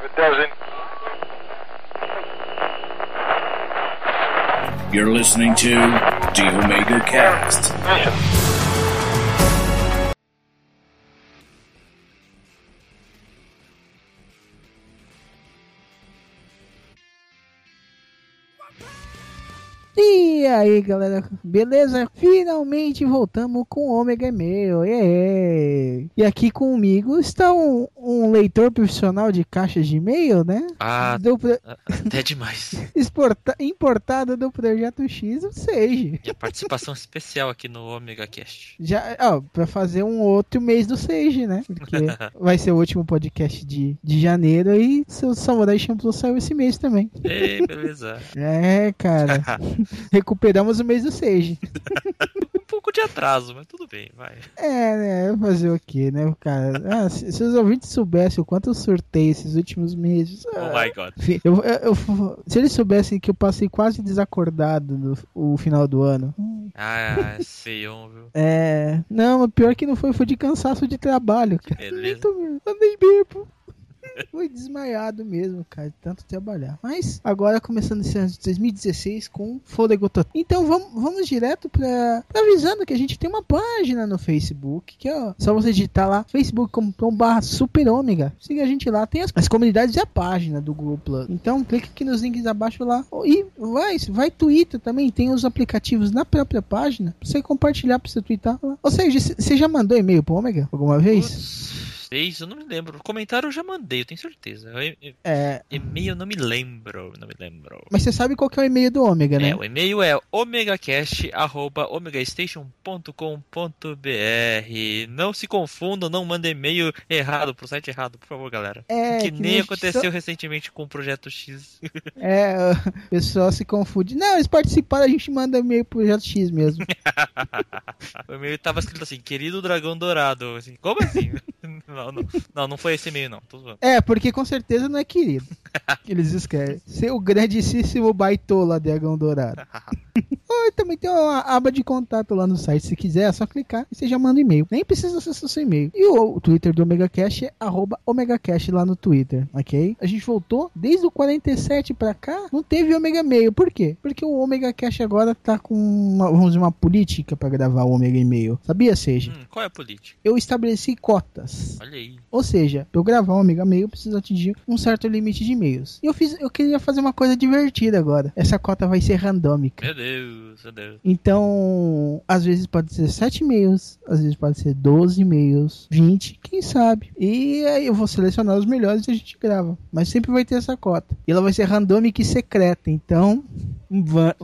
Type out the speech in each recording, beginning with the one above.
It doesn't. You're listening to The Omega Cast. Aí, galera, beleza? Finalmente voltamos com o Omega Mail. E, e aqui comigo está um, um leitor profissional de caixas de e-mail, né? Ah, Do pro- até demais. exporta- importado do Projeto X, o Sage. E a participação especial aqui no Omega Cast. Já, ó, pra fazer um outro mês do Sage, né? Porque vai ser o último podcast de, de janeiro e seu Samurai Champloo saiu esse mês também. Ei, beleza. É, cara. Recuperamos o mês do Sage. um pouco de atraso, mas tudo bem, vai. É, né? Fazer o quê, né, cara? Ah, se, se os ouvintes soubessem o quanto eu sorteio esses últimos meses. Oh ah, my god. eu- eu- eu- se eles soubessem que eu passei quase desacordado no o final do ano. Ah, é feião, viu? É. Não, mas pior que não foi, foi de cansaço de trabalho, cara. Eu nem, Beleza. tô, eu nem bebo. Desmaiado mesmo, cara, de tanto trabalhar. Mas agora começando esse ano de 2016 com fôlego total. Então vamos, vamos direto pra, pra avisando que a gente tem uma página no Facebook, que é só você digitar lá facebook.com.br super ômega. Siga a gente lá, tem as, as comunidades e a página do Google. Então clique aqui nos links abaixo lá. E vai, vai Twitter também, tem os aplicativos na própria página pra você compartilhar pra você twittar lá. Ou seja, você já mandou e-mail pro Ômega alguma vez? Fez, eu não me lembro. Comentário eu já mandei, eu tenho certeza. E- e- É, E-mail eu não me lembro, não me lembro. mas você sabe qual que é o e-mail do Ômega, né? É, o e-mail é omegastation.com.br. Não se confundam, não mandem e-mail errado pro site errado, por favor, galera. É, que, nem a aconteceu gente recentemente com o Projeto X. só- É, o pessoal se confunde. Não, eles participaram, a gente manda e-mail pro Projeto X mesmo. o e-mail tava escrito assim, querido dragão dourado. Assim, como assim? não, não, não, não foi esse e-mail, não. É, porque com certeza não é querido. que eles escrevem. Seu grandíssimo baitola, Dragão Dourado. Oi, também tem uma aba de contato lá no site. Se quiser, é só clicar e você já manda e-mail. Nem precisa acessar seu e-mail. E o, o Twitter do Omega Cash é arroba Omega Cash lá no Twitter, ok? A gente voltou desde o 47 pra cá, não teve Omega Mail. Por quê? Porque o Omega Cash agora tá com uma, vamos dizer, uma política pra gravar o Omega E-mail. Sabia, seja? Hum, qual é a política? Eu estabeleci cotas. Olha aí. Ou seja, pra eu gravar um Omega Mail, eu preciso atingir um certo limite de e-mails. E eu fiz, eu queria fazer uma coisa divertida agora. Essa cota vai ser randômica. Meu Deus, meu Deus. Então, às vezes pode ser 7 e-mails, às vezes pode ser 12 e-mails, 20, quem sabe. E aí eu vou selecionar os melhores e a gente grava. Mas sempre vai ter essa cota. E ela vai ser randômica e secreta. Então, man-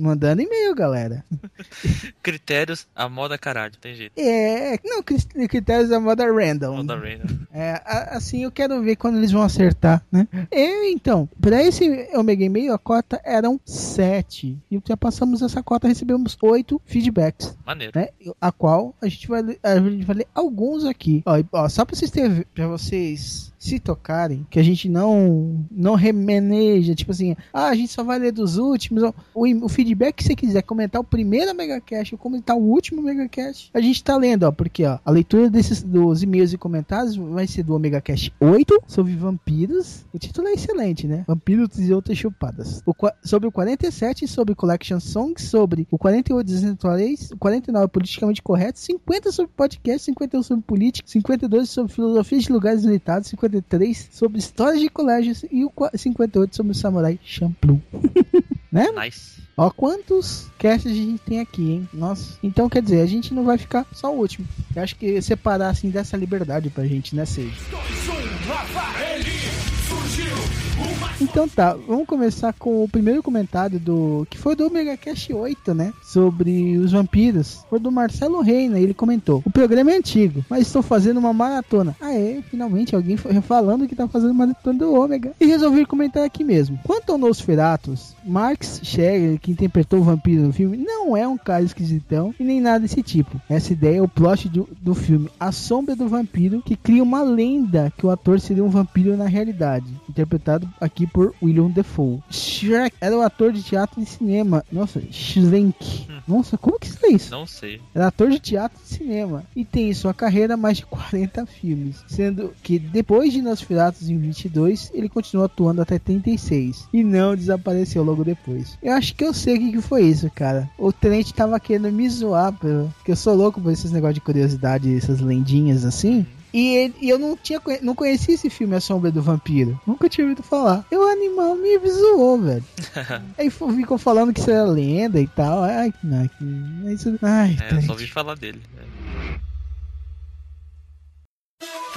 mandando e-mail, galera. Critérios, a moda caralho, tem jeito. É, não, cri- critérios da moda random. Moda random. É, a- assim eu quero ver quando eles vão acertar, né? E, então, para esse Omega e-mail, a cota eram 7. E já passamos essa cota, recebemos 8 feedbacks, Maneiro. né? A qual a gente vai, ler- a gente vai ler alguns aqui. Ó, ó, só para vocês terem, para vocês se tocarem, que a gente não não remeneja, tipo assim, ah, a gente só vai ler dos últimos. Ó. O, o feedback que você quiser comentar o primeiro Megacast ou comentar o último Megacast, a gente tá lendo, ó, porque ó, a leitura desses dos e-mails e comentários vai ser do Omega Cast 8 sobre vampiros. O título é excelente, né? Vampiros e outras chupadas. O, sobre o 47 sobre Collection Songs, sobre o 48 Desentuareis, o 49 politicamente correto, 50 sobre podcast, 51 sobre política, 52 sobre filosofia de lugares limitados, 53 sobre histórias de colégios e o qua- 58 sobre o samurai Champloo. né? Nice. Ó quantos casts a gente tem aqui, hein? Nossa. Então quer dizer, a gente não vai ficar só o último. Eu acho que separar assim dessa liberdade pra gente, né, Sage? Então tá, vamos começar com o primeiro comentário do. que foi do Omega Cash 8, né? Sobre os vampiros. Foi do Marcelo Reina, ele comentou: O programa é antigo, mas estou fazendo uma maratona. Ah, é? Finalmente alguém falando que tá fazendo maratona do Ômega. E resolvi comentar aqui mesmo. Quanto ao Nosferatus, Max Scherer, que interpretou o vampiro no filme, não é um cara esquisitão e nem nada desse tipo. Essa ideia é o plot do, do filme A Sombra do Vampiro, que cria uma lenda que o ator seria um vampiro na realidade. interpretado aqui por William Defoe. Shrek era o ator de teatro e cinema. Nossa, Shrank. Hum. Nossa, como que isso é isso? Não sei. Era ator de teatro e cinema e tem em sua carreira mais de 40 filmes, sendo que depois de Nosferatu em 22, ele continuou atuando até 36 e não desapareceu logo depois. Eu acho que eu sei o que, que foi isso, cara. O Trent tava querendo me zoar, porque eu sou louco por esses negócios de curiosidade, essas lendinhas assim. E, ele- e eu não tinha não conhecia esse filme A Sombra do Vampiro. Nunca tinha ouvido falar. E o animal me zoou, velho. Aí ficou falando que isso era lenda e tal. Ai, não, que- isso, ai, É, eu Trent. só ouvi falar dele. né?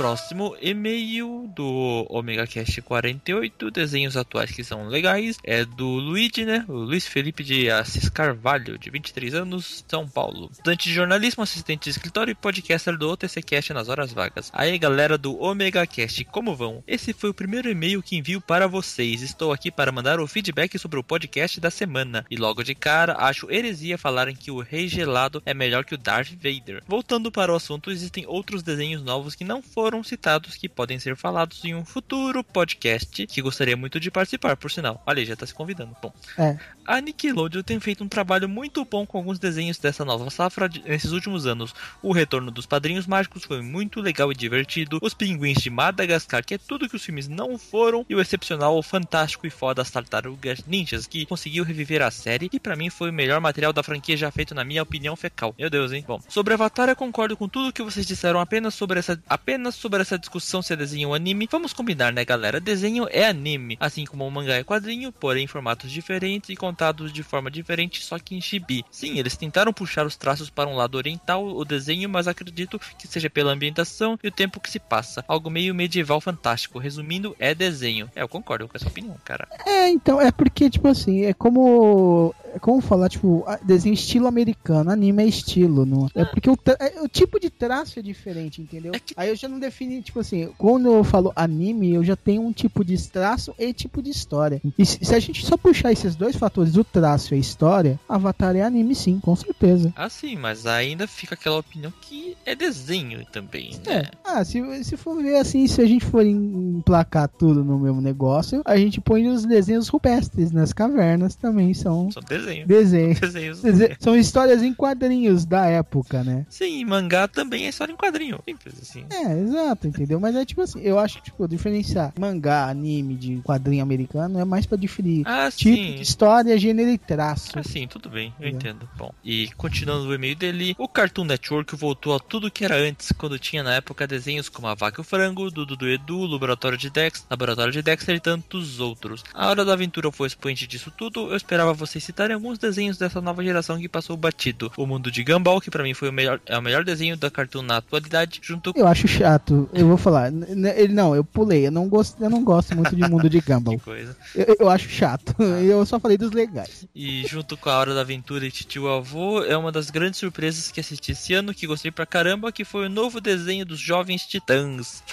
Próximo e-mail do Omega Cast 48, desenhos atuais que são legais, é do Luigi, né? O Luiz Felipe de Assis Carvalho, de 23 anos, São Paulo. Estudante de jornalismo, assistente de escritório e podcaster do OTC Cast nas horas vagas. Aí galera do Omega Cast, como vão? Esse foi o primeiro e-mail que envio para vocês. Estou aqui para mandar o feedback sobre o podcast da semana. E logo de cara, acho heresia falarem que o Rei Gelado é melhor que o Darth Vader. Voltando para o assunto, existem outros desenhos novos que não foram citados que podem ser falados em um futuro podcast que gostaria muito de participar, por sinal. Olha, já tá se convidando. Bom, É. a Nickelodeon tem feito um trabalho muito bom com alguns desenhos dessa nova safra de- nesses últimos anos. O retorno dos Padrinhos Mágicos foi muito legal e divertido. Os Pinguins de Madagascar, que é tudo que os filmes não foram. E o excepcional, fantástico e foda as Tartarugas Ninjas, que conseguiu reviver a série. E pra mim foi o melhor material da franquia já feito na minha opinião fecal. Meu Deus, hein? Bom, sobre Avatar eu concordo com tudo que vocês disseram apenas sobre essa, apenas sobre essa discussão se é desenho ou anime. Vamos combinar, né, galera? Desenho é anime, assim como o mangá é quadrinho, porém em formatos diferentes e contados de forma diferente, só que em chibi. Sim, eles tentaram puxar os traços para um lado oriental, o desenho, mas acredito que seja pela ambientação e o tempo que se passa. Algo meio medieval fantástico. Resumindo, é desenho. É, eu concordo com essa opinião, cara. É, então, é porque, tipo assim, é como. É como falar, tipo, desenho estilo americano, anime é estilo, não é? porque o, tra- é- o tipo de traço é diferente, entendeu? É que- Aí eu já não defini, tipo assim, quando eu falo anime, eu já tenho um tipo de traço e tipo de história. E se, se a gente só puxar esses dois fatores, o traço e a história, Avatar é anime sim, com certeza. Ah, sim, mas ainda fica aquela opinião que é desenho também, É. né? Ah, se, se for ver assim, se a gente for em- emplacar tudo no mesmo negócio, a gente põe os desenhos rupestres nas cavernas também, são São desenho. desenhos. Desenhos. Dese- São histórias em quadrinhos da época, né? Sim, mangá também é história em quadrinho. Simples assim. É, exato, entendeu? Mas é tipo assim, eu acho que, tipo, diferenciar mangá, anime de quadrinho americano é mais pra diferir Ah, tipo sim. de história, gênero e traço. Ah, sim, tudo bem, eu É. entendo. Bom, e continuando o e-mail dele, o Cartoon Network voltou a tudo que era antes, quando tinha na época desenhos como A Vaca e o Frango, Dudu do Edu, Laboratório de Dex, Laboratório de Dexter e tantos outros. A Hora da Aventura foi expoente disso tudo, eu esperava vocês citarem alguns desenhos dessa nova geração que passou batido. O Mundo de Gumball, que pra mim foi o melhor, é o melhor desenho da Cartoon na atualidade, junto Eu acho chato, eu vou falar. Ele não, eu pulei, eu não gosto, eu não gosto muito de mundo de Gumball. coisa. Eu, eu acho chato. Eu só falei dos legais. E junto com a Hora da Aventura e Titio Avô, é uma das grandes surpresas que assisti esse ano, que gostei pra caramba, que foi o novo desenho dos Jovens Titãs.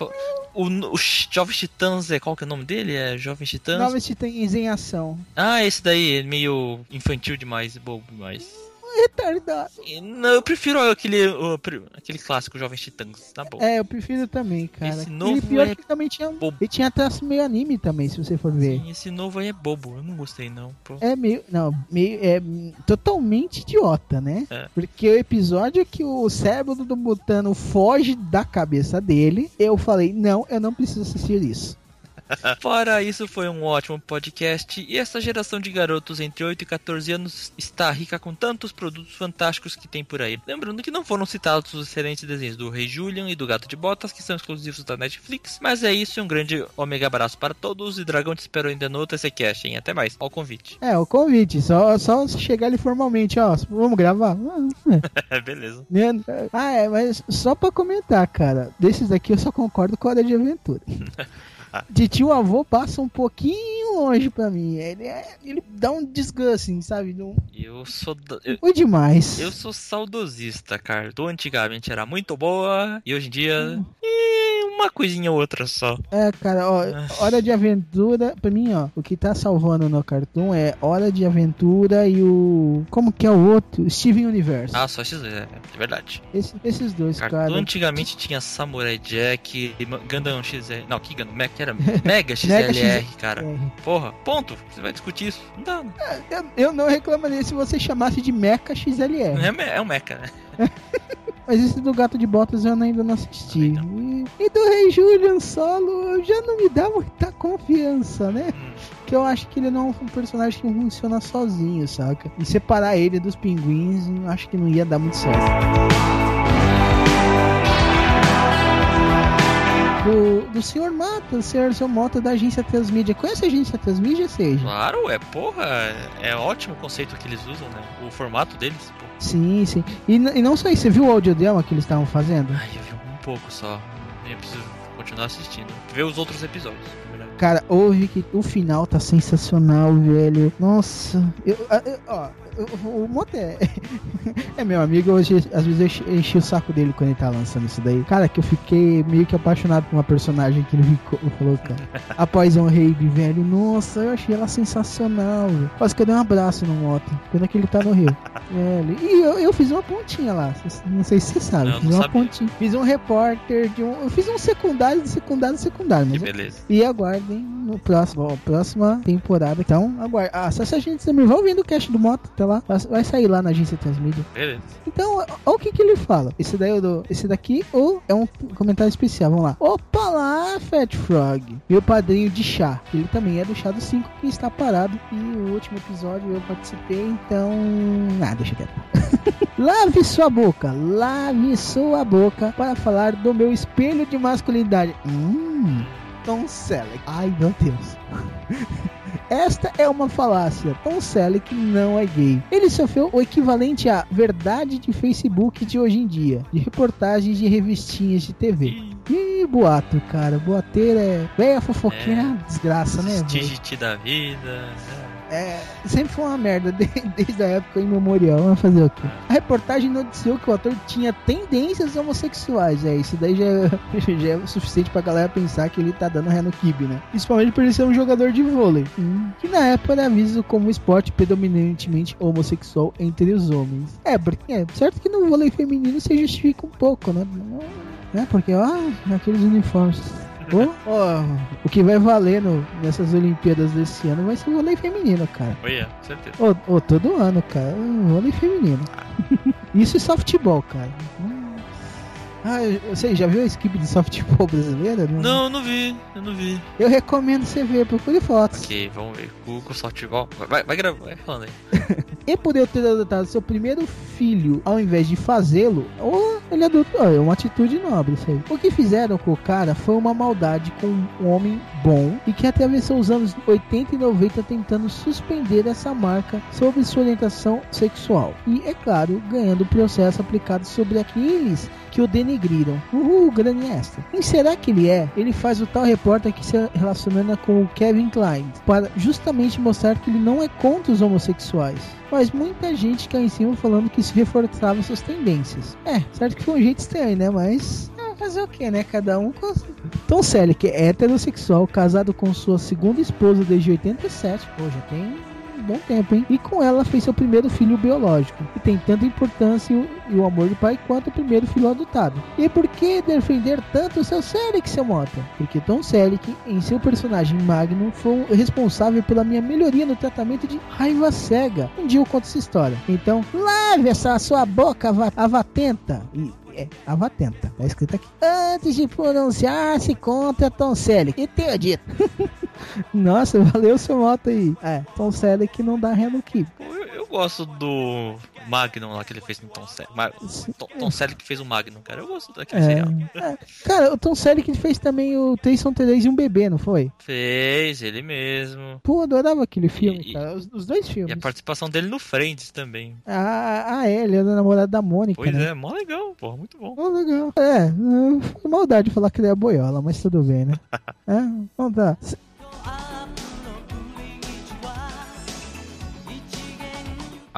O, o Ch- Jovens Titãs, é qual que é o nome dele? É Jovens Titãs? Novos Titãs em ação. Ah, esse daí meio infantil demais, bobo demais. Retardado. E, Não, eu prefiro aquele, aquele clássico Jovens Titãs, tá bom. É, eu prefiro também, cara. Esse novo pior é que também tinha. bobo. Ele tinha traço meio anime também, se você for ver. Sim, esse novo aí é bobo, eu não gostei não. Pô. É meio. Não, meio. É totalmente idiota, né? É. Porque o episódio que o cérebro do Butano foge da cabeça dele, eu falei, não, eu não preciso assistir isso. Fora isso, foi um ótimo podcast e essa geração de garotos entre 8 e 14 anos está rica com tantos produtos fantásticos que tem por aí. Lembrando que não foram citados os excelentes desenhos do Rei Julian e do Gato de Botas, que são exclusivos da Netflix, mas é isso e um grande omega abraço para todos e Dragão te espero ainda no TCCast, hein? Até mais, ao convite. É, o convite, só, só chegar ali formalmente, ó, vamos gravar? Beleza. né? Ah, é, mas só pra comentar, cara, desses daqui eu só concordo com a Hora de Aventura. De tio avô passa um pouquinho longe pra mim. Ele, é- ele dá um desgusting, sabe? Não Eu sou da- eu, demais. eu sou saudosista, cara. Do antigamente era muito boa e hoje em dia. ih, uma coisinha ou outra só. É, cara, ó, Ah. Hora de Aventura, pra mim, ó, o que tá salvando no Cartoon é Hora de Aventura e o. Como que é o outro? Steven Universe. Ah, só esses dois, é, é verdade. Esse- esses dois, Cartoon cara. antigamente tinha Samurai Jack, Gundam XL. Não, que Gundam? Mac era Mega XLR, cara. É. Porra, ponto. Você vai discutir isso? Não dá, né? Eu, eu não reclamaria se você chamasse de Mecha XLR. É, é um mecha, né? Mas esse do Gato de Botas eu ainda não assisti. E, e do Rei Julian Solo já não me dá muita confiança, né? Hum. Que eu acho que ele não é um personagem que funciona sozinho, saca? E separar ele dos pinguins, acho que não ia dar muito certo. Do, do Sr. Mata, o Sr. Seu Mota da agência Transmídia. Conhece a agência Transmídia, seja? Claro, é porra, é ótimo o conceito que eles usam, né? O formato deles, pô. Sim, sim. E, e não só isso, você viu o audiodrama que eles estavam fazendo? Ai, eu vi um pouco só. Eu preciso continuar assistindo. Ver os outros episódios. Cara, ouve que o final tá sensacional, velho. Nossa, eu, eu- ó, eu- o Mota é, é meu amigo, hoje às vezes eu enchi, eu o saco dele quando ele tá lançando isso daí. Cara, que eu fiquei meio que apaixonado por uma personagem que ele ficou- falou, cara. A Poison Rabe, velho. Nossa, eu achei ela sensacional, velho. Quase que eu dei um abraço no Mota, quando é que ele tá no Rio. Velho. E eu, eu fiz uma pontinha lá, não sei se você sabe, Não, fiz não uma sabia. pontinha. Fiz um repórter de um. Eu fiz um secundário de secundário de secundário, Que mas beleza. e aguardem no próximo, ó, próxima temporada. Então, aguardem. Ah, se a gente também vai ouvindo o cast do Moto, tá lá. Vai- sair lá na agência Transmídia. Beleza. Então, ó o que que ele fala. Esse daí eu dou. Esse daqui ou é um comentário especial. Vamos lá. Opa lá, Fat Frog. Meu padrinho de chá. Ele também é do chá do 5 que está parado. E o último episódio eu participei, então. Ah, deixa quieto. Lave sua boca, lave sua boca para falar do meu espelho de masculinidade. Hum, Tom Selleck. Ai, meu Deus. Esta é uma falácia. Tom Selleck não é gay. Ele sofreu o equivalente à verdade de Facebook de hoje em dia, de reportagens de revistinhas de TV. Ih, boato, cara. Boateira é. Véia fofoqueira é desgraça, né? Digiti da vida. né? É, sempre foi uma merda, de- desde a época imemorial. Vamos fazer o quê? A reportagem noticiou que o ator tinha tendências homossexuais. É, isso daí já, é- já é o suficiente pra galera pensar que ele tá dando ré no kibe, né? Principalmente por ele ser um jogador de vôlei. Que na época era visto como um esporte predominantemente homossexual entre os homens. É, porque é certo que no vôlei feminino se justifica um pouco, né? Né? Porque, ó, naqueles uniformes. Ô, ó, o que vai valer no- nessas Olimpíadas desse ano vai ser o vôlei feminino, cara. Olha, certeza. Ô, ô, todo ano, cara. o Vôlei feminino. Isso e softball, cara. Ah, você já viu a equipe de softball brasileira? Não, eu não vi, eu não vi. Eu recomendo você ver, procure fotos. Ok, vamos ver. Google Softball. Vai, vai gravar, vai falando aí. E por eu ter adotado seu primeiro filho ao invés de fazê-lo, ou ele adotou, é uma atitude nobre isso aí. O que fizeram com o cara foi uma maldade com um homem bom e que atravessou os anos 80 e 90 tentando suspender essa marca sobre sua orientação sexual. E, é claro, ganhando processo aplicado sobre aqueles que o denegriram. Uhul, grande extra. Quem será que ele é? Ele faz o tal repórter que se relaciona com o Kevin Klein para justamente mostrar que ele não é contra os homossexuais. Mas muita gente cai em cima falando que isso reforçava suas tendências. É, certo que foi um jeito estranho, né? Mas. Fazer o que, né? Cada um com. Tom Selleck é heterossexual, casado com sua segunda esposa desde 87. Pô, já tem um bom tempo, hein? E com ela fez seu primeiro filho biológico. E tem tanta importância e o, amor do pai quanto o primeiro filho adotado. E por que defender tanto o seu Selleck, seu Mota? Porque Tom Selleck, em seu personagem Magnum, foi responsável pela minha melhoria no tratamento de raiva cega. Um dia eu conto essa história. Então, lave essa sua boca ava- avatenta. E é, avatenta, tá escrito aqui. Antes de pronunciar-se contra Tom Selleck. E tenho dito. Nossa, valeu seu moto aí. É, Tom Selleck não dá ré no gosto do Magnum lá que ele fez no Tom Selleck. Ma- Tom, Tom Selleck que fez o Magnum, cara. Eu gosto daquele serial. É, é. Cara, o Tom Selleck fez também o são Três e um bebê, não foi? Fez, ele mesmo. Pô, eu adorava aquele filme, E- cara. Os, os dois E filmes. a participação dele no Friends também. Ah, ah, é, ele era namorado da Mônica. Pois né? é, mó legal, porra, muito bom. Oh, legal. É, maldade falar que ele é boiola, mas tudo bem, né? é, vamos lá.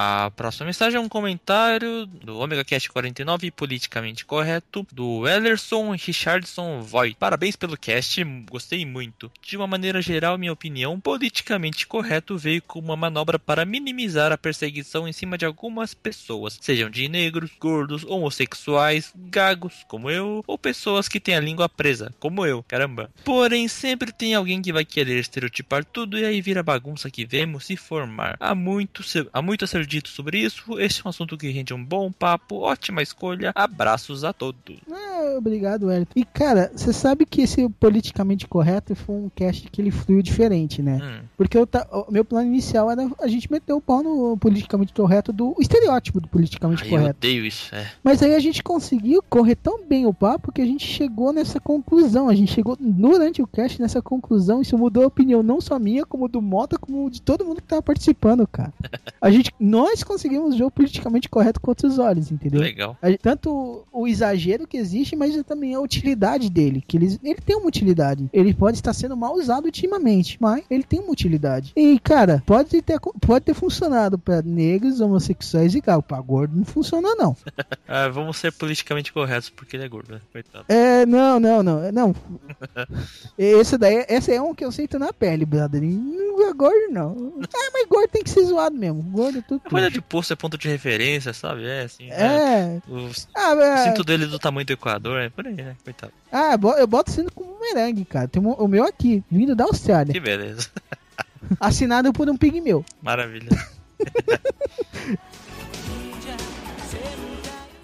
A próxima mensagem é um comentário do Omega Cast 49, politicamente correto, do Ellerson Richardson Voigt. Parabéns pelo cast, gostei muito. De uma maneira geral, minha opinião, politicamente correto veio como uma manobra para minimizar a perseguição em cima de algumas pessoas, sejam de negros, gordos, homossexuais, gagos, como eu, ou pessoas que têm a língua presa, como eu, caramba. Porém, sempre tem alguém que vai querer estereotipar tudo e aí vira bagunça que vemos se formar. Há muito, há muito a ser dito sobre isso, este é um assunto que rende um bom papo, ótima escolha, abraços a todos. Ah, obrigado, Elton. E cara, você sabe que esse politicamente correto foi um cast que ele fluiu diferente, né? Hum. Porque eu ta... o meu plano inicial era a gente meter o pau no politicamente correto do estereótipo do politicamente Ai, correto. Eu odeio isso, é. Mas aí a gente conseguiu correr tão bem o papo que a gente chegou nessa conclusão. A gente chegou durante o cast nessa conclusão. Isso mudou a opinião não só minha, como do Mota, como de todo mundo que tava participando, cara. A gente, nós conseguimos ver o politicamente correto com outros olhos, entendeu? Legal. Tanto o exagero que existe, mas também a utilidade dele. Que ele, ele tem uma utilidade. Ele pode estar sendo mal usado ultimamente, mas ele tem uma utilidade. E, cara, pode ter, pode ter funcionado para negros, homossexuais e gago. Pra gordo não funciona, não. ah, vamos ser politicamente corretos porque ele é gordo, né? Coitado. É, não, não, não. não. esse daí, esse é um que eu sinto na pele, brother. Não é gordo, não. Ah, mas gordo tem que ser zoado mesmo. Gordo é. Folha de poço é ponto de referência, sabe? É assim. É. é. O, ah, é... o cinto dele do tamanho do Equador, é por aí, né? Coitado. Ah, eu boto cinto como um merengue, cara. Tem o meu aqui, vindo da Austrália. Que beleza. Assinado por um pigmeu. Maravilha.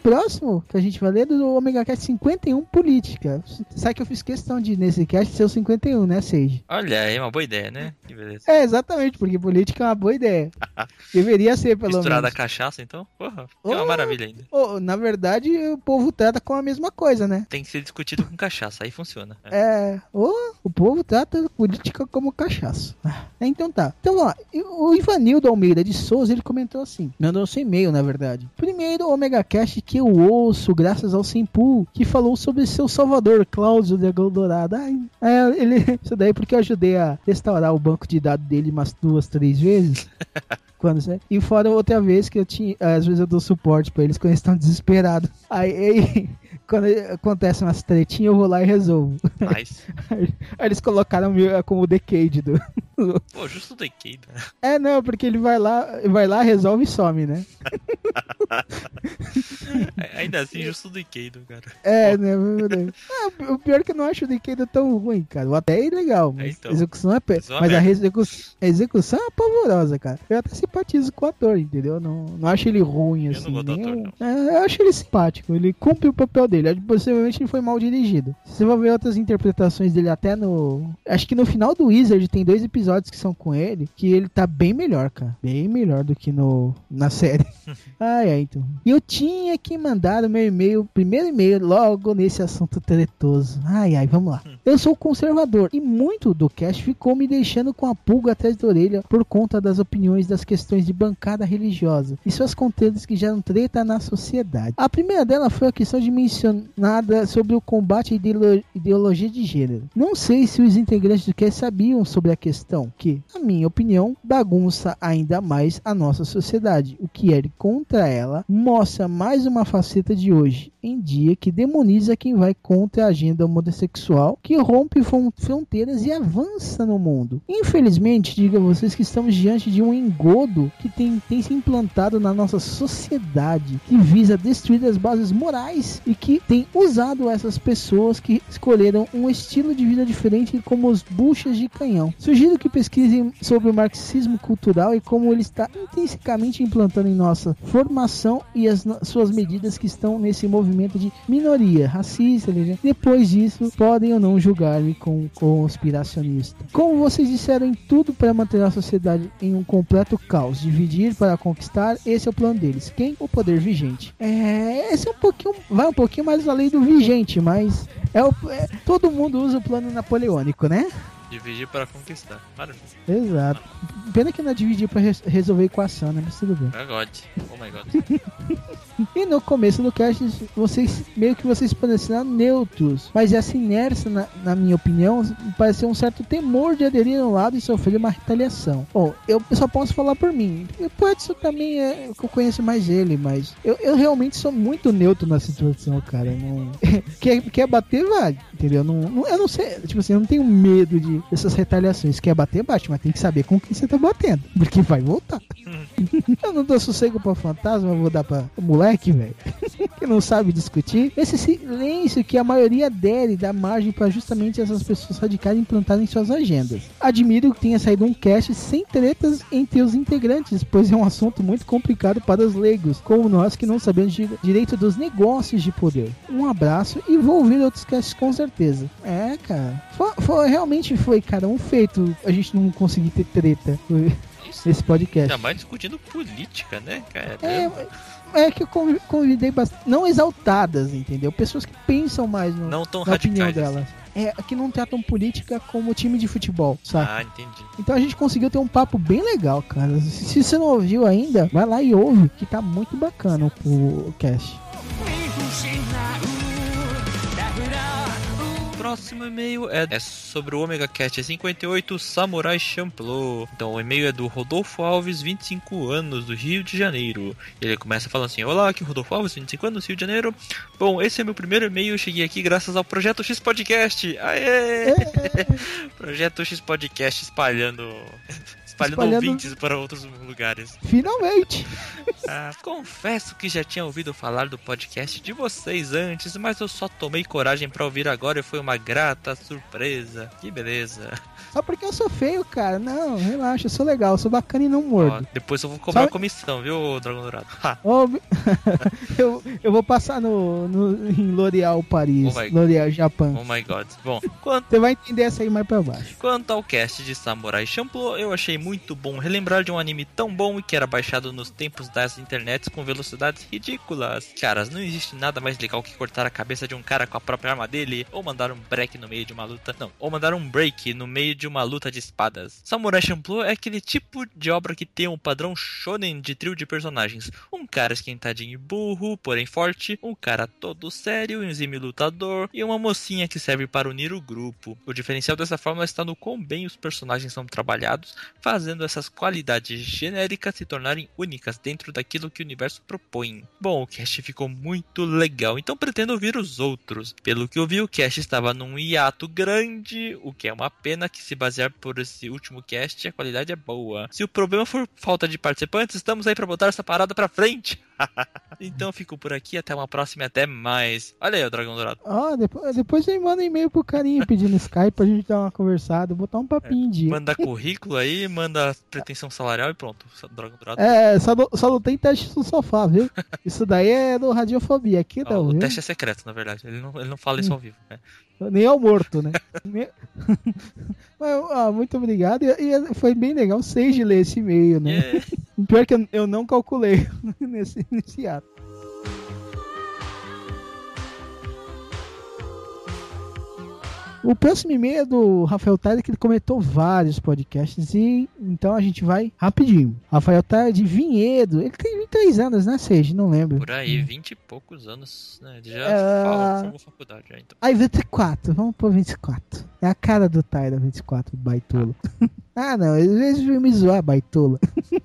próximo que a gente vai ler é do Omega Cast 51 Política. Sabe que eu fiz questão de, nesse cast, ser o 51, né, Sage? Olha aí, uma boa ideia, né? Que beleza. É, exatamente, porque política é uma boa ideia. Deveria ser, pelo Misturada menos. a cachaça, então? Porra, é uma oh, maravilha ainda. Oh, na verdade, o povo trata com a mesma coisa, né? Tem que ser discutido com cachaça, aí funciona. É, é oh, o povo trata política como cachaça. É, então tá. Então, ó, o Ivanildo Almeida de Souza, ele comentou assim, mandou seu e-mail, na verdade. Primeiro, Omega Cast que eu ouço graças ao Simpu, que falou sobre seu salvador, Cláudio Dragão Dourado. Ai, é, ele, isso daí porque eu ajudei a restaurar o banco de dados dele umas duas, três vezes. quando né? E fora outra vez que eu tinha. Às vezes eu dou suporte pra eles quando eles estão desesperados. Aí, aí quando acontece umas tretinhas, eu vou lá e resolvo. Nice. Aí, aí eles colocaram como o Decade do. Pô, justo o Decade. Né? É, não, porque ele vai lá, vai lá, resolve e some, né? Ainda assim, justo o Decade, cara. É, né? Ah, o pior é que eu não acho o Decade tão ruim, cara. O até é legal, mas é, então. a execução é pé. Mas a, a, execução é pavorosa, cara. Eu até simpatizo com o ator, entendeu? Não, não acho ele ruim, assim. Eu não gosto do ator, não. É, eu acho ele simpático. Ele cumpre o papel dele dele. Possivelmente ele foi mal dirigido. Você vai ver outras interpretações dele até no. Acho que no final do Wizard tem dois episódios que são com ele. Que ele tá bem melhor, cara. Bem melhor do que no na série. ai, ai, então. E eu tinha que mandar o meu e-mail, primeiro e-mail, logo nesse assunto tretoso. Ai, ai, vamos lá. Eu sou conservador e muito do cast ficou me deixando com a pulga atrás da orelha por conta das opiniões das questões de bancada religiosa e suas contendas que geram treta na sociedade. A primeira dela foi a questão de mencionar nada sobre o combate à ideolo ideologia de gênero. Não sei se os integrantes do cast sabiam sobre a questão, que, na minha opinião, bagunça ainda mais a nossa sociedade. O que é contra ela mostra mais uma faceta de hoje em dia que demoniza quem vai contra a agenda homossexual, que rompe fronteiras e avança no mundo. Infelizmente, digo a vocês que estamos diante de um engodo que tem, tem se implantado na nossa sociedade, que visa destruir as bases morais e que tem usado essas pessoas que escolheram um estilo de vida diferente como os buchas de canhão. Sugiro que pesquisem sobre o marxismo cultural e como ele está intrinsecamente implantando em nossa formação e as suas medidas que estão nesse movimento de minoria racista. Depois disso, podem ou não julgar-me como conspiracionista. Como vocês disseram, em tudo para manter a sociedade em um completo caos, dividir para conquistar, esse é o plano deles. Quem? O poder vigente. É, esse é um pouquinho, vai um pouquinho mais além do vigente, mas é, o, é todo mundo usa o plano napoleônico, né? Dividir para conquistar. Maravilha. Exato. Pena que não é dividir pra res- resolver equação, né? Mas tudo bem. Oh God. Oh my God. E no começo do cast, vocês meio que vocês pareceram neutros. Mas essa inércia, na, na minha opinião, pareceu um certo temor de aderir ao lado e sofrer uma retaliação. Bom, eu só posso falar por mim. O Edson também é que eu conheço mais ele, mas eu, eu realmente sou muito neutro na situação, cara. Não... quer, quer bater, vale, entendeu? Não, não- eu não sei, tipo assim, eu não tenho medo de dessas retaliações. Quer bater, bate, mas tem que saber com quem você tá batendo, porque vai voltar. Eu não dou sossego pra fantasma, vou dar pra moleque, velho. que não sabe discutir. Esse silêncio que a maioria dele dá margem pra justamente essas pessoas radicais implantarem suas agendas. Admiro que tenha saído um cast sem tretas entre os integrantes, pois é um assunto muito complicado para os leigos, como nós que não sabemos di- direito dos negócios de poder. Um abraço e vou ouvir outros casts com certeza. É, cara. Foi, foi- realmente foi, cara, um feito a gente não conseguir ter treta Isso. nesse podcast. Ainda mais discutindo política, né, cara? É, é que eu convi- convidei bastante. Não exaltadas, entendeu? Pessoas que pensam mais no, Não tão na opinião radicais. delas. assim. É, que não tratam política como time de futebol, sabe? Ah, entendi. Então a gente conseguiu ter um papo bem legal, cara. Se, se você não ouviu ainda, vai lá e ouve, que tá muito bacana o, o cast. Próximo e-mail é, é sobre o Omega Cat 58 Samurai Champloo. Então, o e-mail é do Rodolfo Alves, 25 anos, do Rio de Janeiro. Ele começa falando assim: Olá, aqui é o Rodolfo Alves, 25 anos, Rio de Janeiro. Bom, esse é meu primeiro e-mail. Eu cheguei aqui graças ao Projeto X Podcast. Aê! Projeto X Podcast espalhando. Espalhando, Espalhando- ouvintes para outros lugares. Finalmente! Ah, confesso que já tinha ouvido falar do podcast de vocês antes, mas eu só tomei coragem pra ouvir agora e foi uma grata surpresa. Que beleza. Só porque eu sou feio, cara. Não, relaxa, eu sou legal, eu sou bacana e não Ó, mordo. depois eu vou cobrar Só- comissão, viu, Dragão Dourado? Ó, eu, eu vou passar no, no- em L'Oréal Paris, Oh L'Oréal Japão. oh my god. Bom, quanto, Você vai entender essa aí mais pra baixo. quanto ao cast de Samurai Champloo, eu achei muito bom relembrar de um anime tão bom e que era baixado nos tempos das internets com velocidades ridículas. Caras, não existe nada mais legal que cortar a cabeça de um cara com a própria arma dele, ou mandar um break no meio de uma luta. Não, ou mandar um break no meio de uma luta de espadas. Samurai Champloo é aquele tipo de obra que tem um padrão shonen de trio de personagens. Um cara esquentadinho e burro, porém forte, um cara todo sério, um exímio lutador e uma mocinha que serve para unir o grupo. O diferencial dessa fórmula está no quão bem os personagens são trabalhados, fazendo essas qualidades genéricas se tornarem únicas dentro daquilo que o universo propõe. Bom, o cast ficou muito legal, então pretendo ouvir os outros. Pelo que eu vi, o cast estava num hiato grande, o que é uma pena que se basear por esse último cast, a qualidade é boa. Se o problema for falta de participantes, estamos aí para botar essa parada pra frente. Então fico por aqui, até uma próxima e até mais. Olha aí o Dragão Dourado. Ó, depois, depois manda um e-mail pro carinha pedindo Skype pra gente dar uma conversada, botar um papinho em dia. Manda currículo aí, manda pretensão salarial e pronto. Dragão Dourado. É, só não, só não tem teste no sofá, viu? Isso daí é do Radiofobia, aqui Ó, não, o viu? teste é secreto, na verdade. Ele não, ele não fala isso ao vivo. né? Nem ao morto, né? Mas, ó, muito obrigado. E, e foi bem legal vocês de ler esse e-mail, né? É. Pior que eu, eu não calculei nesse, ato. O próximo e-mail é do Rafael Tyler, que ele comentou vários podcasts, e então a gente vai rapidinho. Rafael Tyler de Vinhedo, ele tem 23 anos, né, Sage? Não lembro. Por aí, vinte e poucos anos, né? Ele já É. fala, formou faculdade já, então. Aí, 24, vamos por 24. É a cara do Tyler, 24, baitola. ah, não, às vezes veio me zoar, baitola.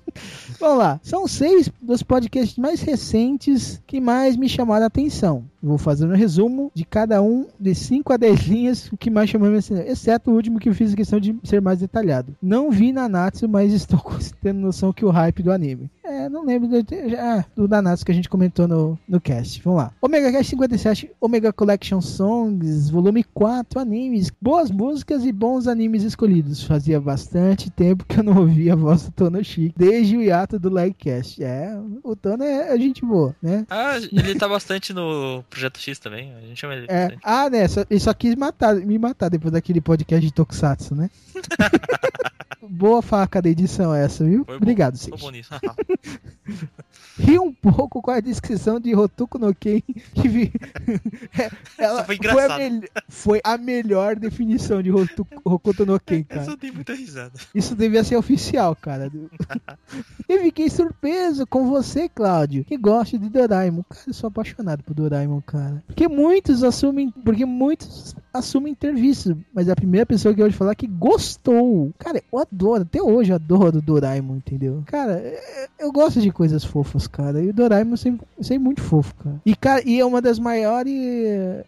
vamos lá, são seis dos podcasts mais recentes que mais me chamaram a atenção. Vou fazer um resumo de cada um de 5 a 10 linhas, o que mais chamou minha atenção, exceto o último que eu fiz questão de ser mais detalhado. Não vi Nanatsu, mas estou tendo noção que o hype do anime. É, não lembro do, ah, do Nanatsu que a gente comentou no, no cast. Vamos lá. Omega Cast 57, Omega Collection Songs, volume 4, animes. Boas músicas e bons animes escolhidos. Fazia bastante tempo que eu não ouvia a voz do Tono Chic, desde o hiato do Legcast. É, o Tono é, é gente boa, né? Ah, ele tá bastante no Projeto X também. A gente chama ele É, bastante. ah, né? Só, ele só quis matar, me matar depois daquele podcast de Tokusatsu, né? Boa faca da edição essa, viu? Foi. Obrigado, Seixas. ri um pouco com a descrição de Hotuko no Ken que vi... É, ela foi foi, a mel- foi a melhor definição de Hokuto no Ken, Eu cara. só dei muita risada. Isso devia ser oficial, cara. e fiquei surpreso com você, Cláudio, que gosta de Doraemon. Cara, eu sou apaixonado por Doraemon, cara. Porque muitos assumem, porque muitos assumem ter visto, mas é a primeira pessoa que eu ouvi falar que gostou. Cara, eu adoro, até hoje eu adoro Doraemon, entendeu? Cara, eu gosto de coisas fofas, cara. E o Doraemon sempre, sempre muito fofo, cara. E, cara, e é uma das maiores.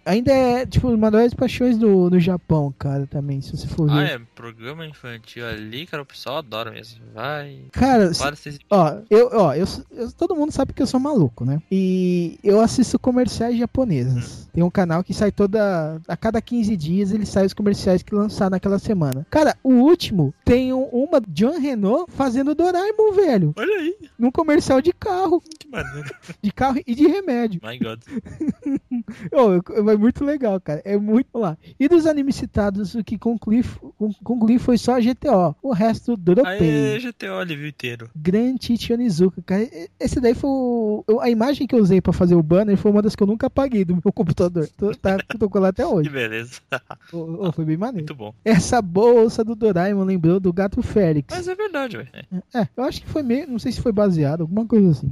Ainda é, tipo, uma das maiores paixões do, do Japão, cara, também, se você for ver. Ah, é, programa infantil ali, cara, o pessoal adora mesmo. Vai. Cara, se- vocês. Ó, eu, ó, eu, eu- todo mundo sabe que eu sou maluco, né? E eu assisto comerciais japoneses. Tem um canal que sai toda. A cada 15 dias ele sai os comerciais que lançar naquela semana. Cara, o último tem um- uma John Renault fazendo Doraemon, velho. Olha aí, Num comercial de carro. Que De carro e de remédio. My God. Eu- é muito legal, cara. É muito. Lá. E dos animes citados, o que concluí, con- concluí foi só a GTO. O resto, dropei. Aí, GTO ali inteiro. Gran Chichi Onizuka, cara. Esse daí foi o... A imagem que eu usei pra fazer o banner foi uma das que eu nunca apaguei do meu computador. Tô, tá, tô com ela até Que hoje. beleza. Ô, ô, foi bem maneiro. Muito bom. Essa bolsa do Doraemon lembrou do Gato Félix. Mas é verdade, velho. É. É, eu acho que foi meio... Não sei se foi baseado, alguma coisa assim.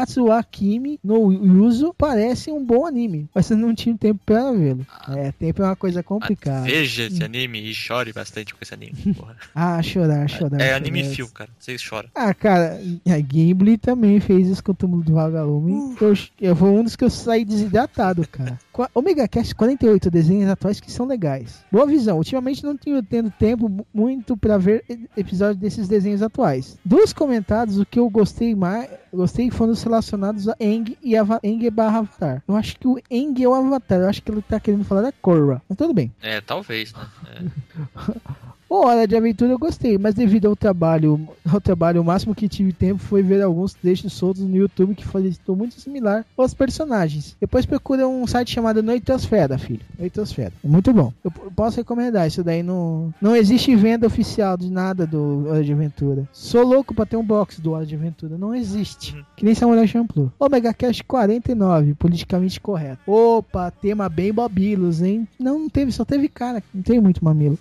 Shingatsu Akimi no Yuzo parece um bom anime. Mas você não tinha tempo pra vê-lo. É, tempo é uma coisa complicada. Veja esse anime e chore bastante com esse anime. Ah, chorar, chorar. É chorar. anime fio, cara. Vocês choram. Ah, cara, a Gimli também fez isso com o túmulo do vagalume. Eu, eu foi um dos que eu saí desidratado, cara. Omega Cast 48 desenhos atuais que são legais. Boa visão. Ultimamente não tenho tendo tempo mu- muito pra ver episódios desses desenhos atuais. Dos comentados, o que eu gostei mais, gostei foram os relacionados a Eng e Ava, Eng barra Avatar. Eu acho que o Eng é o Avatar. Eu acho que ele tá querendo falar da Korra. Mas tudo bem. É, talvez, né? É. O Hora de Aventura eu gostei, mas devido ao trabalho, ao trabalho, o máximo que tive tempo foi ver alguns trechos soltos no YouTube que facilitou muito similar aos personagens. Depois procura um site chamado Noitosfera, filho. Noitosfera. É muito bom. Eu posso recomendar isso daí. Não, não existe venda oficial de nada do Hora de Aventura. Sou louco pra ter um box do Hora de Aventura. Não existe. Uhum. Que nem Samurai Champloo. Omega Cast 49, politicamente correto. Opa, tema bem bobilos, hein? Não, não teve, só teve cara. Não tem muito mamilo.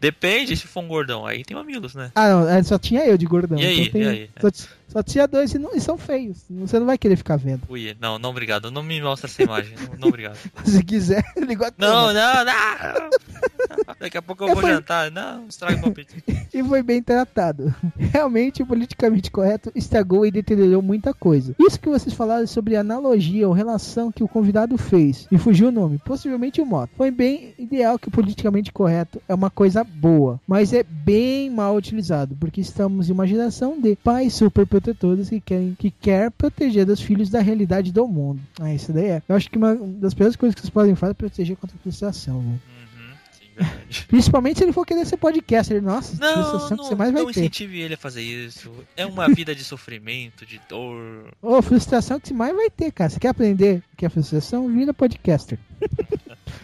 Depende se for um gordão. Aí tem mamilos, né? Ah, não, é, só tinha eu de gordão. E aí? então tem- E aí? Só, só tinha dois e, não- e são feios. Você não vai querer ficar vendo. Ui, não, não obrigado. Não me mostra essa imagem. Não, não obrigado. Se quiser, liga a Não, não, não! Daqui a pouco eu Eu vou fui- jantar. Não, estraga meu apetite. E foi bem tratado. Realmente, o politicamente correto estragou e deteriorou muita coisa. Isso que vocês falaram sobre a analogia ou relação que o convidado fez. Me fugiu o nome. Possivelmente o moto. Foi bem ideal que o politicamente correto é uma coisa boa. Mas é bem mal utilizado. Porque estamos em uma geração de pais superprotetores que querem que quer proteger os filhos da realidade do mundo. Ah, isso daí é. Eu acho que uma das piores coisas que vocês podem fazer é proteger contra a frustração, velho. Uhum, verdade. Principalmente se ele for querer ser podcaster. Nossa, Não, frustração que não, você mais vai não incentive ele a fazer isso. É uma vida de sofrimento, de dor. Ô, frustração que você mais vai ter, cara. Você quer aprender o que é frustração? Vira podcaster.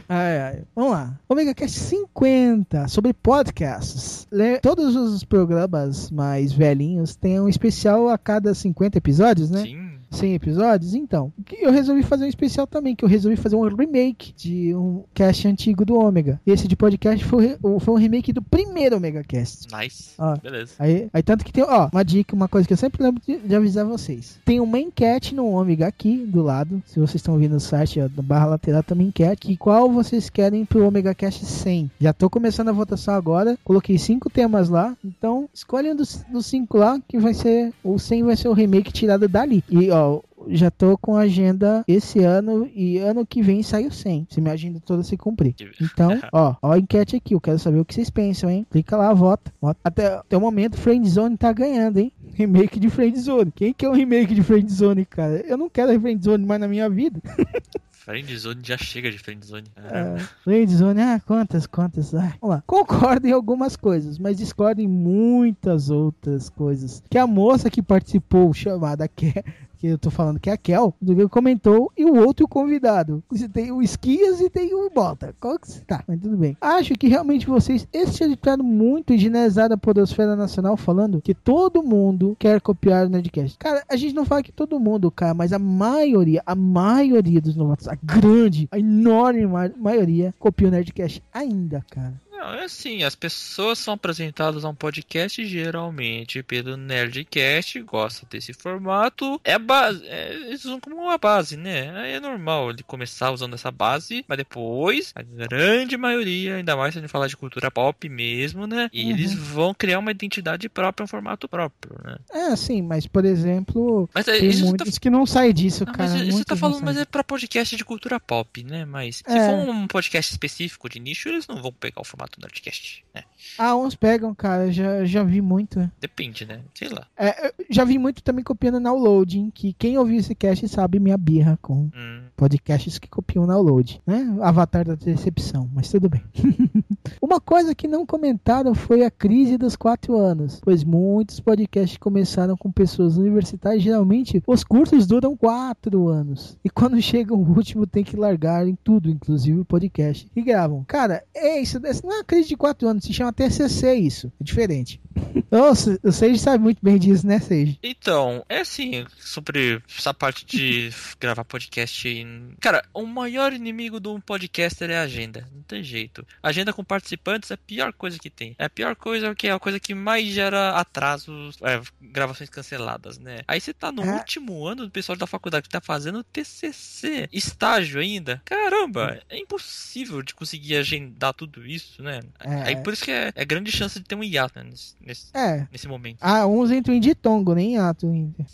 Ai, ai. Vamos lá. Omega Cast 50 sobre podcasts. Todos os programas mais velhinhos têm um especial a cada 50 episódios, né? Sim. 100 episódios, então. Eu resolvi fazer um especial também, que eu resolvi fazer um remake de um cast antigo do Ômega. E esse de podcast foi, o- foi um remake do primeiro Omega Cast. Nice. Ó. Beleza. Aí, aí tanto que tem, ó, uma dica, uma coisa que eu sempre lembro de, de avisar vocês. Tem uma enquete no Ômega aqui do lado. Se vocês estão ouvindo no site, ó, na barra lateral também enquete. Que qual vocês querem pro Omega Cast 100. Já tô começando a votação agora. Coloquei cinco temas lá. Então, escolhe um dos, dos cinco lá que vai ser. O 100 vai ser o remake tirado dali. E, ó. Já tô com a agenda esse ano e ano que vem sai o 100. Se minha agenda toda se cumprir. Então, ó, ó a enquete aqui. Eu quero saber o que vocês pensam, hein? Clica lá, vota. vota. Até, até o momento, Friendzone tá ganhando, hein? Remake de Friendzone. Quem quer um remake de Friendzone, cara? Eu não quero Friendzone mais na minha vida. Friendzone já chega de friendzone. É, Friendzone, ah, quantas, quantas. Ah, vamos lá. Concordo em algumas coisas, mas discordo em muitas outras coisas. Que a moça que participou, chamada Ke- que eu tô falando que é a Kel, comentou, e o outro convidado. Você tem o Esquias e tem o Bota. Qual que você tá? Mas tudo bem. Acho que realmente vocês estereotiparam muito e generalizaram a podosfera nacional falando que todo mundo quer copiar o Nerdcast. Cara, a gente não fala que todo mundo, cara, mas a maioria, a maioria dos novatos, a grande, a enorme ma maioria copia o Nerdcast ainda, cara. Não, é assim, as pessoas são apresentadas a um podcast geralmente pelo Nerdcast, gosta desse formato. É a base, é, eles usam como uma base, né? É normal ele começar usando essa base, mas depois, a grande maioria, ainda mais se a gente falar de cultura pop mesmo, né? E uhum. eles vão criar uma identidade própria, um formato próprio, né? É, sim, mas por exemplo, mas, é, tem muitos tá... que não saem disso, não, cara. Mas você tá falando, mas é pra podcast de cultura pop, né? Mas se é. for um podcast específico de nicho, eles não vão pegar o formato formato Nerdcast, né? Ah, uns pegam, cara, já, já vi muito. Depende, né? Sei lá. É, já vi muito também copiando downloading, que quem ouviu esse cast sabe minha birra com hum. podcasts que copiam download, né? Avatar da decepção, mas tudo bem. Uma coisa que não comentaram foi a crise dos quatro anos, pois muitos podcasts começaram com pessoas universitárias, geralmente os cursos duram quatro anos. E quando chega o último tem que largar em tudo, inclusive o podcast. E gravam. Cara, é isso, isso não é crise de quatro anos, se chama TCC isso. É diferente. Nossa, o Sage sabe muito bem disso, né, Sage? Então, é assim, sobre essa parte de gravar podcast. Em... Cara, o maior inimigo do podcaster é a agenda. Não tem jeito. Agenda com participantes é a pior coisa que tem. É a pior coisa que é a coisa que mais gera atrasos, é, gravações canceladas, né? Aí você tá no é. último ano do pessoal da faculdade que tá fazendo TCC, estágio ainda. Caramba, é impossível de conseguir agendar tudo isso, né? É. Aí por isso que é, é grande chance de ter um hiato né, nesse, é. nesse momento. Ah, uns entram em ditongo, nem em ato ainda.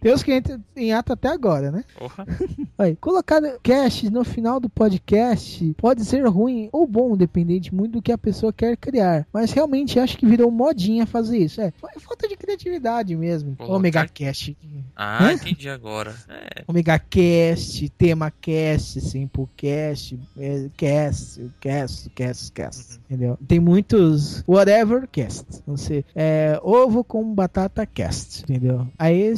Tem os que entram em ato até agora, né? Porra. Aí, colocar cast no final do podcast pode ser ruim ou bom, dependente muito do que a pessoa quer criar. Mas realmente acho que virou modinha fazer isso. É, falta de criatividade mesmo. Colocar... Omega Cast. Ah, Hã? entendi agora. É. Omega Cast, Tema Cast, Simple Cast, é, Cast, Cast, Cast, Cast. Uhum. Entendeu? Tem muitos Whatever Cast. Você é ovo com batata cast, entendeu? Aí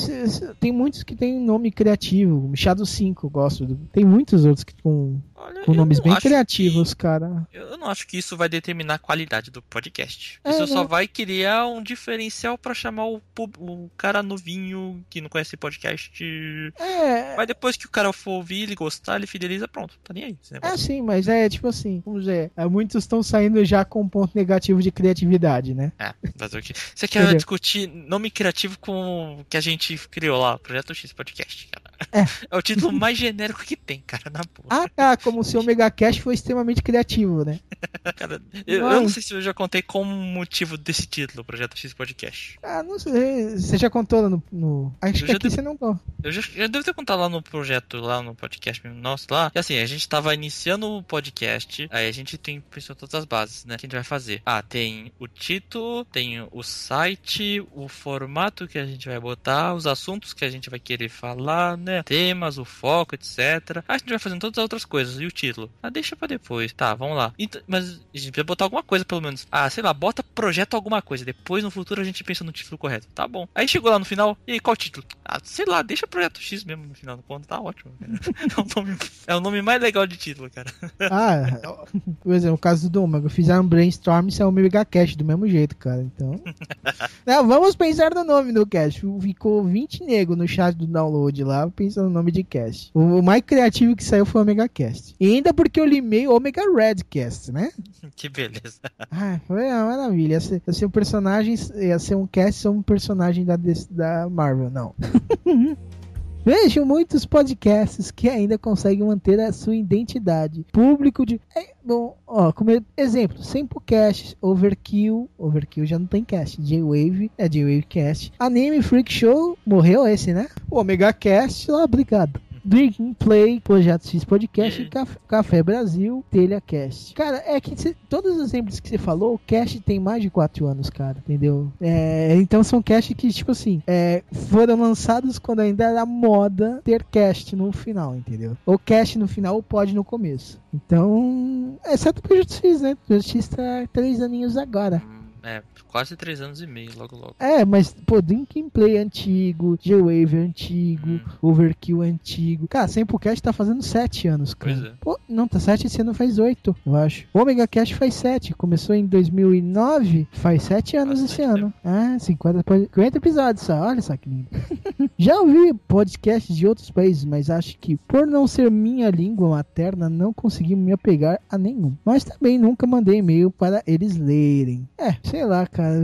tem muitos que tem nome criativo, Shadow 5, eu gosto. Tem muitos outros que com, Olha, com nomes bem criativos, que, cara. Eu não acho que isso vai determinar a qualidade do podcast. É, isso só vai criar um diferencial para chamar o, o, cara novinho que não conhece podcast. É. Mas depois que o cara for ouvir, ele gostar, ele fideliza, pronto, tá nem aí. É sim, mas é tipo assim, vamos dizer, é, muitos estão saindo já com um ponto negativo de criatividade, né? É, fazer o quê? Você quer Entendeu? discutir nome criativo com o que a gente criou lá, Projeto X Podcast, cara. É. é o título mais genérico que tem, cara, na porra. Ah, tá, como se o Omega Cash foi extremamente criativo, né? cara, eu, eu, não sei se eu já contei como motivo desse título, Projeto X Podcast. Ah, não sei. Você já contou lá no. no... Acho eu que aqui devo, você não contou. Eu já, já devo ter contado lá no projeto, lá no podcast nosso lá. E assim, a gente tava iniciando o podcast, aí a gente tem pensou todas as bases, né? Que a gente vai fazer. Ah, tem o título, tem o site, o formato que a gente vai botar, os assuntos que a gente vai querer falar, né? Temas, o foco, etc. a gente vai fazendo todas as outras coisas. E o título? Ah, deixa pra depois. Tá, vamos lá. Então, mas a gente precisa botar alguma coisa, pelo menos. Ah, sei lá, bota projeto alguma coisa. Depois, no futuro, a gente pensa no título correto. Tá bom. Aí chegou lá no final, e aí, qual título? Ah, sei lá, deixa projeto X mesmo no final do ponto. Tá ótimo. É o, nome, é o nome mais legal de título, cara. Ah, por exemplo, o caso do Omega. Fizeram um brainstorm e saiu o Omega Cash do mesmo jeito, cara. Então. Não, vamos pensar no nome do cast. Ficou 20 nego no chat do download lá, pensando no nome de cast. O mais criativo que saiu foi o Omega Cast. E ainda porque eu limei o Omega Red Cast, né? Que beleza. Ah, foi uma maravilha. Ia ser, ia ser um personagem, ia ser um cast ou um personagem da, da Marvel, não. Vejo muitos podcasts que ainda conseguem manter a sua identidade. Público de. É, bom, ó, como exemplo, Samplecast, Overkill. Overkill já não tem cast. J-Wave é J-Wave Cast. Anime Freak Show, morreu esse, né? O Omega Cast, lá, obrigado. Drinking Play, Projeto X Podcast, Café, Café Brasil, Telha Cast. Cara, é que cê, todos os exemplos que você falou, o cast tem mais de 4 anos, cara, entendeu? É, então são cast que, tipo assim, é, foram lançados quando ainda era moda ter cast no final, entendeu? Ou cast no final ou pode no começo. Então, exceto o Projeto X, né? O Projeto X tá 3 aninhos agora. É, quase três anos e meio, logo logo. É, mas, pô, Drinking Play antigo, G-Wave antigo, Hum. Overkill antigo. Cara, Samplecast tá fazendo sete anos, cara. Pois é. Pô, não, tá sete esse ano faz oito, eu acho. O Omega Cash faz sete. Começou em 2009, faz sete anos Faz esse ano. Ah, 50, pod- 50 episódios só, olha só que lindo. Já ouvi podcasts de outros países, mas acho que por não ser minha língua materna, não consegui me apegar a nenhum. Mas também nunca mandei e-mail para eles lerem. É, sei lá, cara.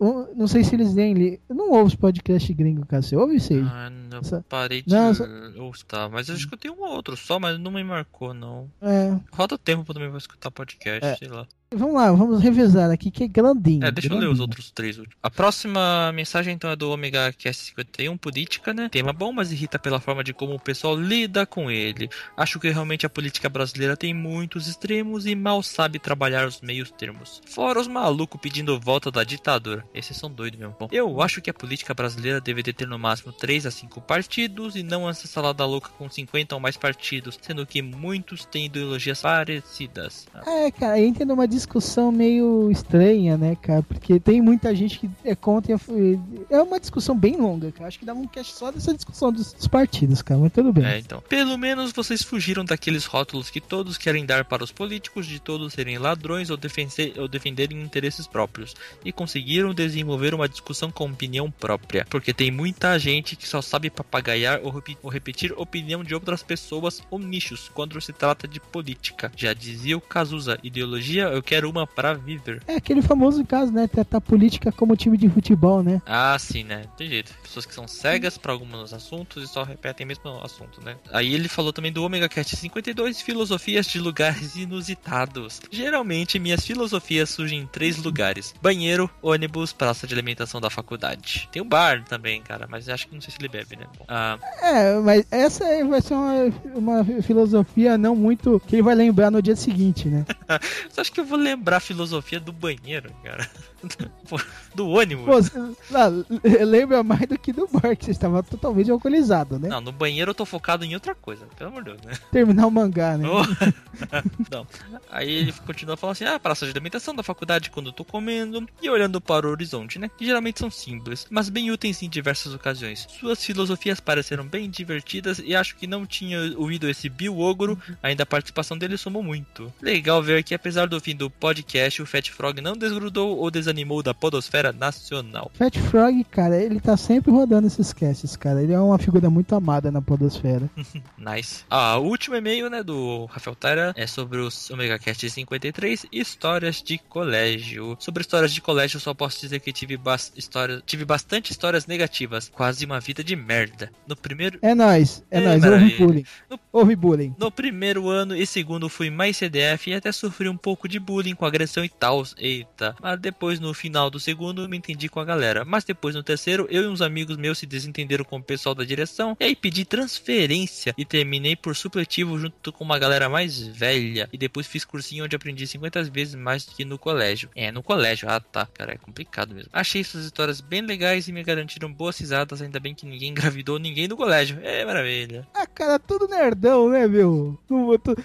Eu não sei se eles leem. li- não ouvo os podcasts gringos, cara. Você ouve, Sage? Ah, não, parei de Não, só- escutar, mas eu escutei um ou outro só, mas não me marcou, não. É. Roda o tempo também pra escutar podcast, É. sei lá. Vamos lá, vamos revezar aqui, que é grandinho. É, deixa eu ler os grandinho. outros três últimos. A próxima mensagem então é do Omega Cast 51, política, né? Tema bom, mas irrita pela forma de como o pessoal lida com ele. Acho que realmente a política brasileira tem muitos extremos e mal sabe trabalhar os meios termos. Fora os malucos pedindo volta da ditadura. Esses são doidos mesmo. Bom, eu acho que a política brasileira deveria ter no máximo 3 a 5 partidos e não essa salada louca com 50 ou mais partidos, sendo que muitos têm ideologias parecidas. É, cara, entra numa discussão meio estranha, né, cara? Porque tem muita gente que é contra. e É uma discussão bem longa, cara. Acho que dava um cast só dessa discussão dos, dos partidos, cara. Mas tudo bem. É, então. Pelo menos vocês fugiram daqueles rótulos que todos querem dar para os políticos de todos serem ladrões ou, defender, ou defenderem interesses próprios. E conseguiram desenvolver uma discussão com opinião própria. Porque tem muita gente que só sabe papagaiar ou, repi- ou repetir opinião de outras pessoas ou nichos quando se trata de política. Já dizia o Cazuza, ideologia eu quero uma para viver. É aquele famoso caso, né? Tratar política como time de futebol, né? Ah, sim, né? Tem jeito. Pessoas que são cegas para alguns assuntos e só repetem o mesmo assunto, né? Aí ele falou também do Omega Cat 52, filosofias de lugares inusitados. Geralmente minhas filosofias surgem em três lugares: banheiro, ônibus, praça de alimentação da faculdade. Tem o bar também, cara, mas acho que não sei se ele bebe, né? Bom, ah, É, mas essa aí vai ser uma, uma filosofia não muito. que ele vai lembrar no dia seguinte, né? você acha que eu vou lembrar a filosofia do banheiro, cara? Do ônibus? Pô, ah, lembra mais do que do bar, que você estava totalmente alcoolizado, né? Não, no banheiro eu tô focado em outra coisa, pelo amor de Deus, né? Terminar o mangá, né? Não. Aí ele continua falando assim: ah, praça de alimentação da faculdade quando eu tô comendo e olhando para o horizonte, né? Que geralmente são simples, mas bem úteis em diversas ocasiões. Suas filosofias pareceram bem divertidas e acho que não tinha ouvido esse Bill Ogro, ainda a participação dele somou muito. Legal ver que apesar do fim do podcast, o Fat Frog não desgrudou ou desanimou da podosfera nacional. Fat Frog, cara, ele tá sempre rodando esses casts, cara. Ele é uma figura muito amada na podosfera. Nice. Ah, o último e-mail, né, do Rafael Taira é sobre os Omega Cast 53, histórias de colégio. Sobre histórias de colégio, eu só posso dizer que tive, bas história, tive bastante histórias negativas, quase uma vida de merda. No primeiro, É nóis, é, É, nóis, ouve maravilha. bullying. No- Ouve bullying. no primeiro ano e segundo fui mais CDF e até sofri um pouco de bullying com agressão e tal. Eita. Mas depois no final do segundo me entendi com a galera. Mas depois no terceiro, eu e uns amigos meus se desentenderam com o pessoal da direção. E aí pedi transferência e terminei por supletivo junto com uma galera mais velha. E depois fiz cursinho onde aprendi 50 vezes mais do que no colégio. É, no colégio. Ah, tá. Cara, é complicado mesmo. Achei essas histórias bem legais e me garantiram boas risadas. Ainda bem que ninguém engravidou ninguém no colégio. É maravilha. Ah, cara, tudo nerdão, né, meu?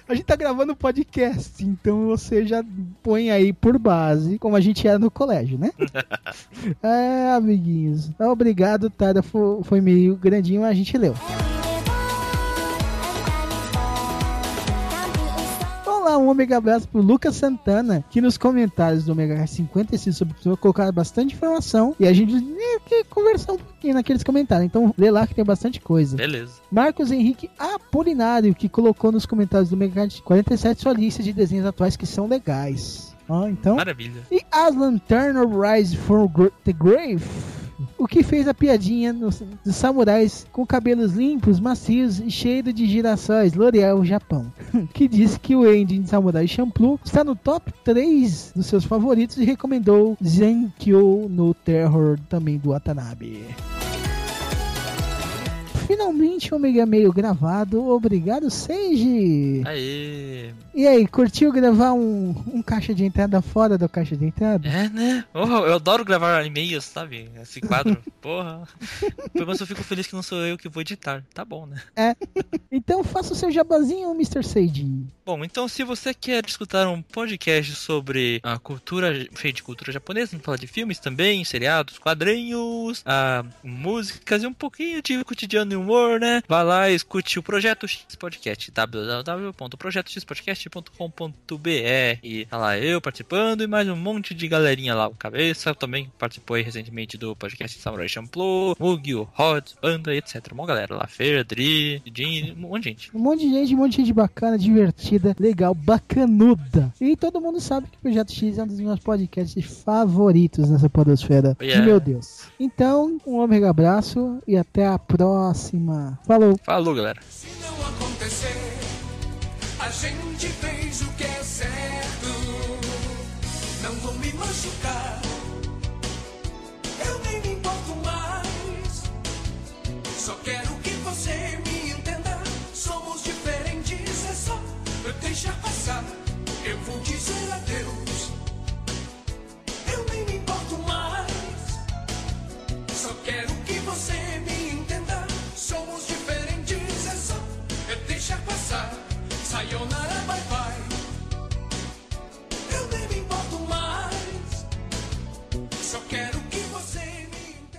A gente tá gravando podcast, então você já põe aí por base como a gente era no colégio, né? é, amiguinhos. Obrigado, Tada. Foi, foi meio grandinho, mas a gente leu. Um omega abraço pro Lucas Santana, que nos comentários do Omega 56 sobre o colocaram bastante informação e a gente eh, que conversar um pouquinho naqueles comentários. Então, lê lá que tem bastante coisa. Beleza. Marcos Henrique Apolinário, que colocou nos comentários do Megacard 47 sua lista de desenhos atuais que são legais. Ó, então. Maravilha. E Aslan Turner Rise from the Grave. O que fez a piadinha nos, dos samurais com cabelos limpos, macios e cheio de girassóis, L'Oreal Japão. que disse que o ending de Samurai Champloo está no top 3 dos seus favoritos e recomendou Zenkyo no Terror também do Watanabe. Finalmente o Omega Mail gravado. Obrigado, Seiji. Aê. E aí, curtiu gravar um, um caixa de entrada fora do caixa de entrada? É, né? Oh, eu adoro gravar e-mails, sabe? Esse quadro. Porra. Menos eu fico feliz que não sou eu que vou editar. Tá bom, né? É. Então faça o seu jabazinho, Mr. Sage. Bom, então se você quer escutar um podcast sobre a cultura, feito de cultura japonesa, falar de filmes também, seriados, quadrinhos, a músicas e um pouquinho de cotidiano e humor, né? Vá lá e escute o Projeto X Podcast, www.projetoxpodcast.com.br. E tá lá eu participando e mais um monte de galerinha lá. O Cabeça também participou aí recentemente do podcast Samurai Champloo, Mugi, o Rod, Banda, etc. Uma galera lá, Feira, Dri, Jin, um monte de gente. Um monte de gente, um monte de gente bacana, divertida, legal, bacanuda. E todo mundo sabe que o Projeto X é um dos meus podcasts favoritos nessa podosfera. Yeah. De meu Deus. Então, um ômega abraço e até a próxima. Falou! Falou, galera. Se não acontecer, a gente fez o que é certo. Não vou me machucar. Eu nem me importo mais. Só quero que você me entenda. Somos diferentes, é só deixa passar. Eu vou dizer adeus.